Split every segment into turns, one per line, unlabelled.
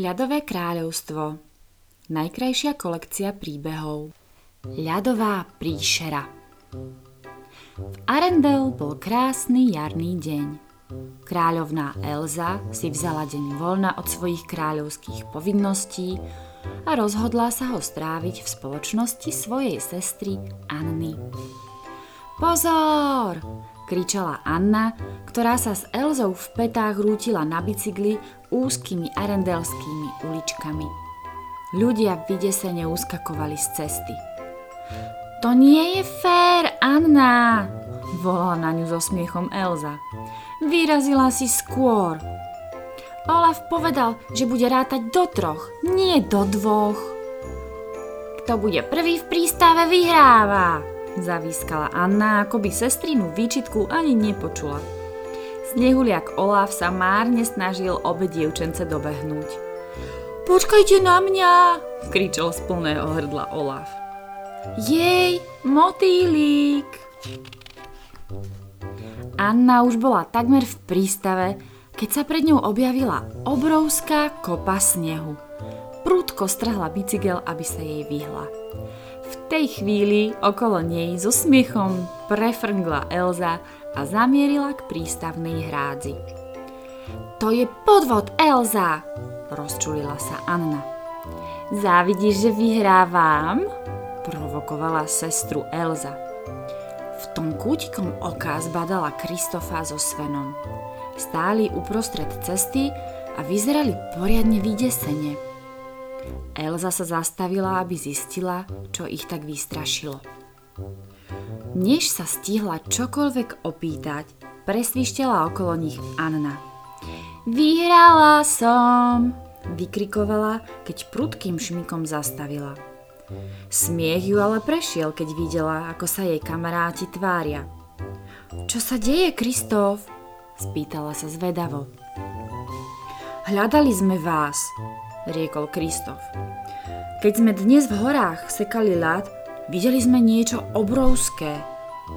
Ľadové kráľovstvo Najkrajšia kolekcia príbehov Ľadová príšera V Arendel bol krásny jarný deň. Kráľovná Elza si vzala deň voľna od svojich kráľovských povinností a rozhodla sa ho stráviť v spoločnosti svojej sestry Anny. Pozor! kričala Anna, ktorá sa s Elzou v petách rútila na bicykli úzkými arendelskými uličkami. Ľudia vydesene uskakovali z cesty. To nie je fér, Anna, volala na ňu so smiechom Elza. Vyrazila si skôr. Olaf povedal, že bude rátať do troch, nie do dvoch. Kto bude prvý v prístave, vyhráva, Zavískala Anna, ako by sestrinu výčitku ani nepočula. Snehuliak Olaf sa márne snažil obe dievčence dobehnúť. Počkajte na mňa, kričal z plného hrdla Olaf. Jej, motýlík! Anna už bola takmer v prístave, keď sa pred ňou objavila obrovská kopa snehu. Prúdko strhla bicykel, aby sa jej vyhla tej chvíli okolo nej so smiechom prefrngla Elza a zamierila k prístavnej hrádzi. To je podvod, Elza! rozčulila sa Anna. Závidíš, že vyhrávam? provokovala sestru Elza. V tom kútikom oka zbadala Kristofa so Svenom. Stáli uprostred cesty a vyzerali poriadne vydesene. Elza sa zastavila, aby zistila, čo ich tak vystrašilo. Než sa stihla čokoľvek opýtať, presvištela okolo nich Anna. Vyhrala som, vykrikovala, keď prudkým šmikom zastavila. Smiech ju ale prešiel, keď videla, ako sa jej kamaráti tvária. Čo sa deje, Kristof? spýtala sa zvedavo. Hľadali sme vás, riekol Kristof. Keď sme dnes v horách sekali ľad, videli sme niečo obrovské.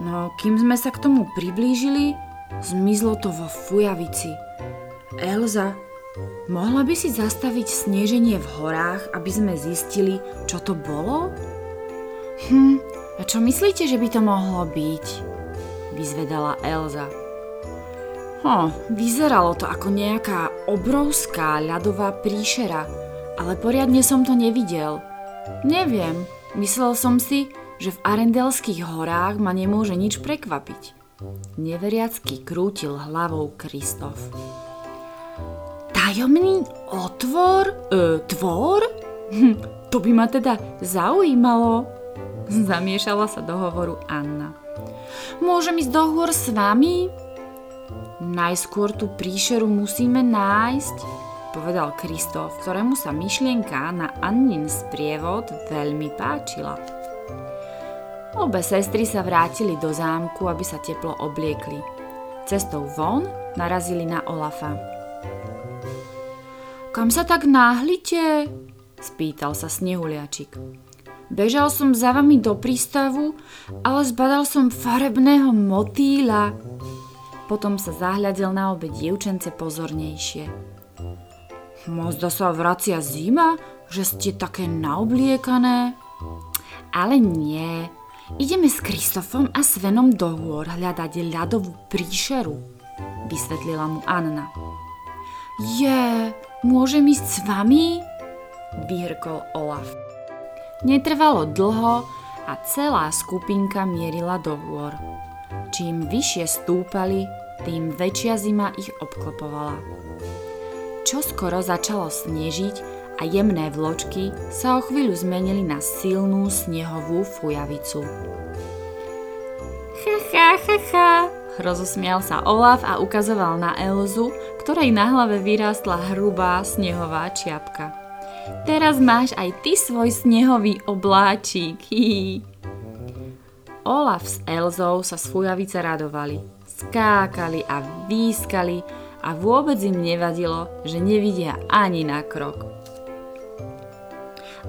No kým sme sa k tomu priblížili, zmizlo to vo fujavici. Elza, mohla by si zastaviť sneženie v horách, aby sme zistili, čo to bolo? Hm, a čo myslíte, že by to mohlo byť? Vyzvedala Elza. Ho, vyzeralo to ako nejaká obrovská ľadová príšera, ale poriadne som to nevidel. Neviem, myslel som si, že v Arendelských horách ma nemôže nič prekvapiť. Neveriacky krútil hlavou Kristof. Tajomný otvor? E, tvor? Hm, to by ma teda zaujímalo. Zamiešala sa do hovoru Anna. Môžem ísť do hôr s vami? Najskôr tú príšeru musíme nájsť, povedal Kristof, ktorému sa myšlienka na Annin sprievod veľmi páčila. Obe sestry sa vrátili do zámku, aby sa teplo obliekli. Cestou von narazili na Olafa. Kam sa tak náhlite? spýtal sa Snehuliačik. Bežal som za vami do prístavu, ale zbadal som farebného motýla. Potom sa zahľadil na obe dievčence pozornejšie. Mozda sa vracia zima, že ste také naobliekané? Ale nie. Ideme s Kristofom a Svenom do hôr hľadať ľadovú príšeru, vysvetlila mu Anna. Je, môžem ísť s vami? Vyhrkol Olaf. Netrvalo dlho a celá skupinka mierila do hôr. Čím vyššie stúpali, tým väčšia zima ich obklopovala. Čo skoro začalo snežiť a jemné vločky sa o chvíľu zmenili na silnú snehovú fujavicu. Ha, ha, ha, ha, rozosmial sa Olaf a ukazoval na Elzu, ktorej na hlave vyrástla hrubá snehová čiapka. Teraz máš aj ty svoj snehový obláčik. Hihi. Olaf s Elzou sa z fujavice radovali. Skákali a výskali a vôbec im nevadilo, že nevidia ani na krok.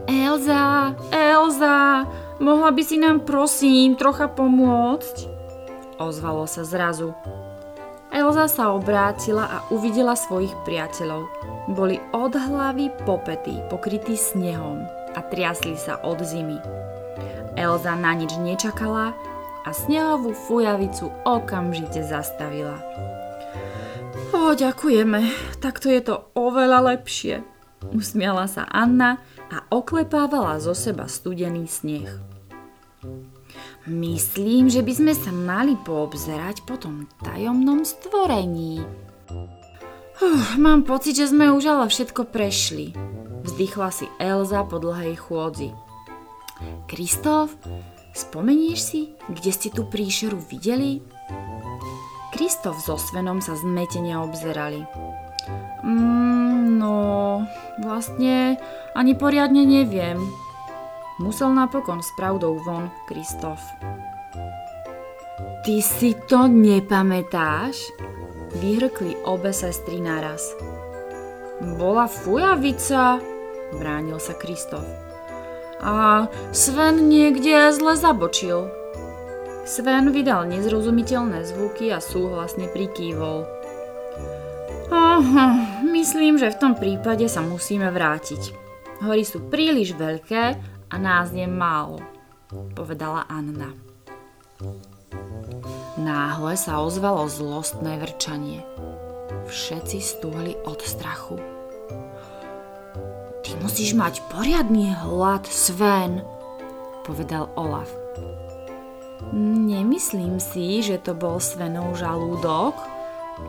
Elza, Elza, mohla by si nám prosím trocha pomôcť? Ozvalo sa zrazu. Elza sa obrátila a uvidela svojich priateľov. boli od hlavy popety pokrytí snehom a triasli sa od zimy. Elza na nič nečakala a snehovú fujavicu okamžite zastavila. O, ďakujeme, takto je to oveľa lepšie. Usmiala sa Anna a oklepávala zo seba studený sneh. Myslím, že by sme sa mali poobzerať po tom tajomnom stvorení. Uf, mám pocit, že sme už ale všetko prešli. Vzdychla si Elza po dlhej chôdzi. Kristof, spomenieš si, kde ste tú príšeru videli? Kristof so Svenom sa zmetene obzerali. Mm, no, vlastne ani poriadne neviem. Musel napokon s pravdou von Kristof. Ty si to nepamätáš? Vyhrkli obe sestry naraz. Bola fujavica, bránil sa Kristof. A Sven niekde zle zabočil. Sven vydal nezrozumiteľné zvuky a súhlasne prikývol. Aha, myslím, že v tom prípade sa musíme vrátiť. Hory sú príliš veľké a nás je málo, povedala Anna. Náhle sa ozvalo zlostné vrčanie. Všetci stúhli od strachu. Ty musíš mať poriadný hlad, Sven, povedal Olaf. Nemyslím si, že to bol Svenov žalúdok,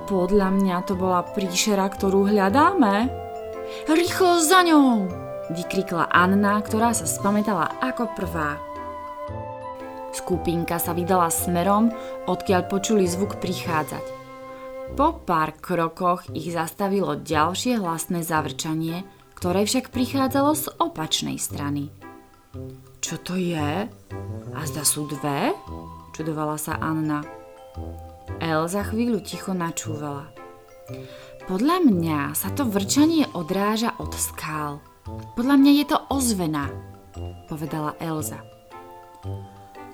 podľa mňa to bola príšera, ktorú hľadáme. Rýchlo za ňou! Vykrikla Anna, ktorá sa spametala ako prvá. Skupinka sa vydala smerom, odkiaľ počuli zvuk prichádzať. Po pár krokoch ich zastavilo ďalšie hlasné zavrčanie, ktoré však prichádzalo z opačnej strany. Čo to je? A zda sú dve? Čudovala sa Anna. Elza chvíľu ticho načúvala. Podľa mňa sa to vrčanie odráža od skál. Podľa mňa je to ozvena, povedala Elza.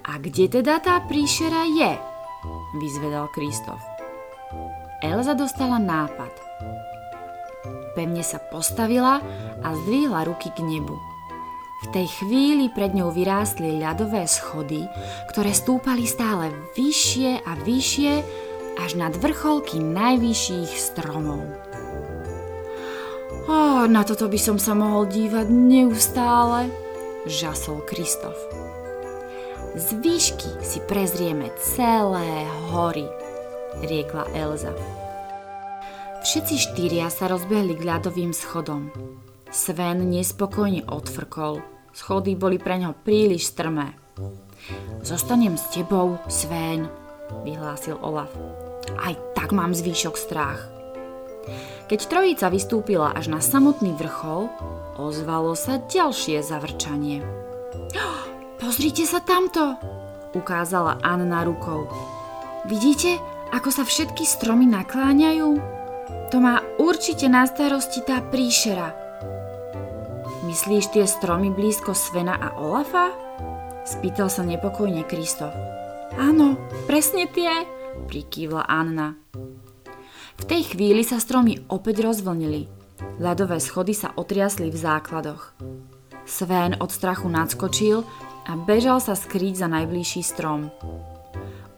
A kde teda tá príšera je? vyzvedal Kristof. Elza dostala nápad. Pevne sa postavila a zdvihla ruky k nebu. V tej chvíli pred ňou vyrástli ľadové schody, ktoré stúpali stále vyššie a vyššie až nad vrcholky najvyšších stromov. Oh, na toto by som sa mohol dívať neustále, žasol Kristof. Z výšky si prezrieme celé hory, riekla Elza. Všetci štyria sa rozbehli k ľadovým schodom. Sven nespokojne odfrkol. Schody boli pre ňo príliš strmé. Zostanem s tebou, Sven, vyhlásil Olaf. Aj tak mám zvýšok strach. Keď trojica vystúpila až na samotný vrchol, ozvalo sa ďalšie zavrčanie. Pozrite sa tamto, ukázala Anna rukou. Vidíte, ako sa všetky stromy nakláňajú? To má určite na starosti tá príšera, Myslíš tie stromy blízko Svena a Olafa? Spýtal sa nepokojne Kristof. Áno, presne tie, prikývla Anna. V tej chvíli sa stromy opäť rozvlnili. Ľadové schody sa otriasli v základoch. Sven od strachu nadskočil a bežal sa skrýť za najbližší strom.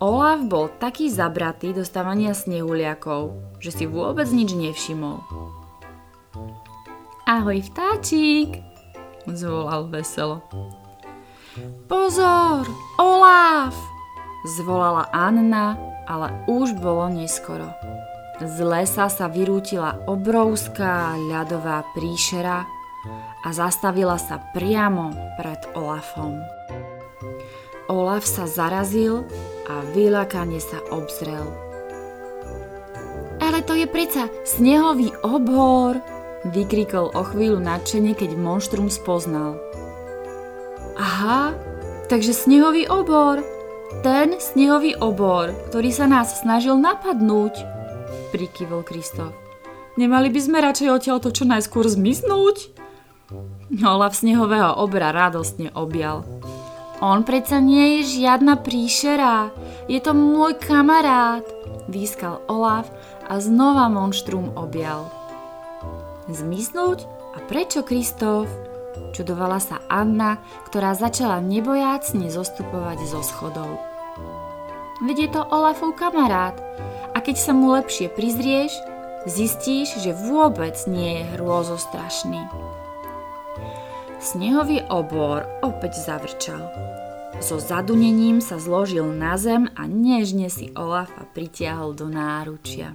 Olaf bol taký zabratý do stavania snehuliakov, že si vôbec nič nevšimol. Ahoj vtáčik, zvolal veselo. Pozor, Olaf, zvolala Anna, ale už bolo neskoro. Z lesa sa vyrútila obrovská ľadová príšera a zastavila sa priamo pred Olafom. Olaf sa zarazil a vylakane sa obzrel. Ale to je preca snehový obor, Vykrikol o chvíľu nadšene, keď monštrum spoznal. Aha, takže snehový obor. Ten snehový obor, ktorý sa nás snažil napadnúť, prikyvol Kristof. Nemali by sme radšej odtiaľ to čo najskôr zmiznúť? Olaf snehového obra radostne objal. On predsa nie je žiadna príšera, je to môj kamarát, výskal Olaf a znova monštrum objal. Zmiznúť? A prečo Kristof? Čudovala sa Anna, ktorá začala nebojácne zostupovať zo schodov. Veď je to Olafov kamarát a keď sa mu lepšie prizrieš, zistíš, že vôbec nie je hrôzostrašný. Snehový obor opäť zavrčal. So zadunením sa zložil na zem a nežne si Olafa pritiahol do náručia.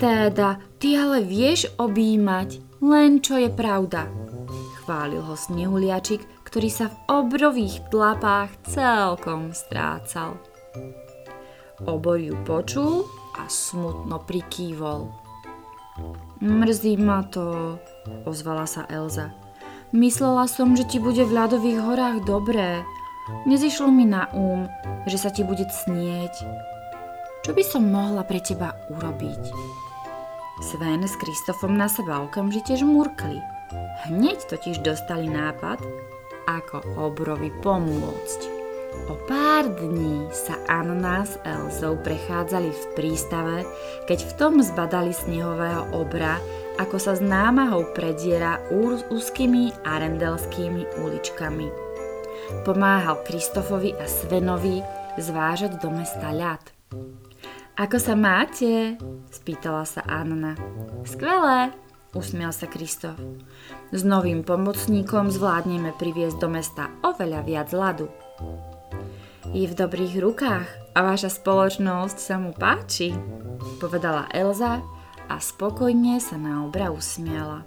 Teda, ty ale vieš objímať, len čo je pravda. Chválil ho snehuliačik, ktorý sa v obrových tlapách celkom strácal. Obor ju počul a smutno prikývol. Mrzí ma to, ozvala sa Elza. Myslela som, že ti bude v ľadových horách dobré. Nezišlo mi na úm, že sa ti bude snieť. Čo by som mohla pre teba urobiť? Sven s Kristofom na seba okamžite žmurkli. Hneď totiž dostali nápad, ako obrovi pomôcť. O pár dní sa Anna s Elzou prechádzali v prístave, keď v tom zbadali snehového obra ako sa s námahou prediera úzkými arendelskými uličkami. Pomáhal Kristofovi a Svenovi zvážať do mesta ľad. Ako sa máte? spýtala sa Anna. Skvelé, usmial sa Kristof. S novým pomocníkom zvládneme priviesť do mesta oveľa viac ľadu. Je v dobrých rukách a vaša spoločnosť sa mu páči, povedala Elza a spokojne sa na obra usmiala.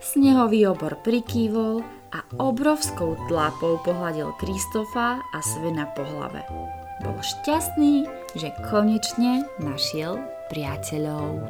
Snehový obor prikývol a obrovskou tlapou pohľadil Kristofa a Svena po hlave. Bol šťastný, že konečne našiel priateľov.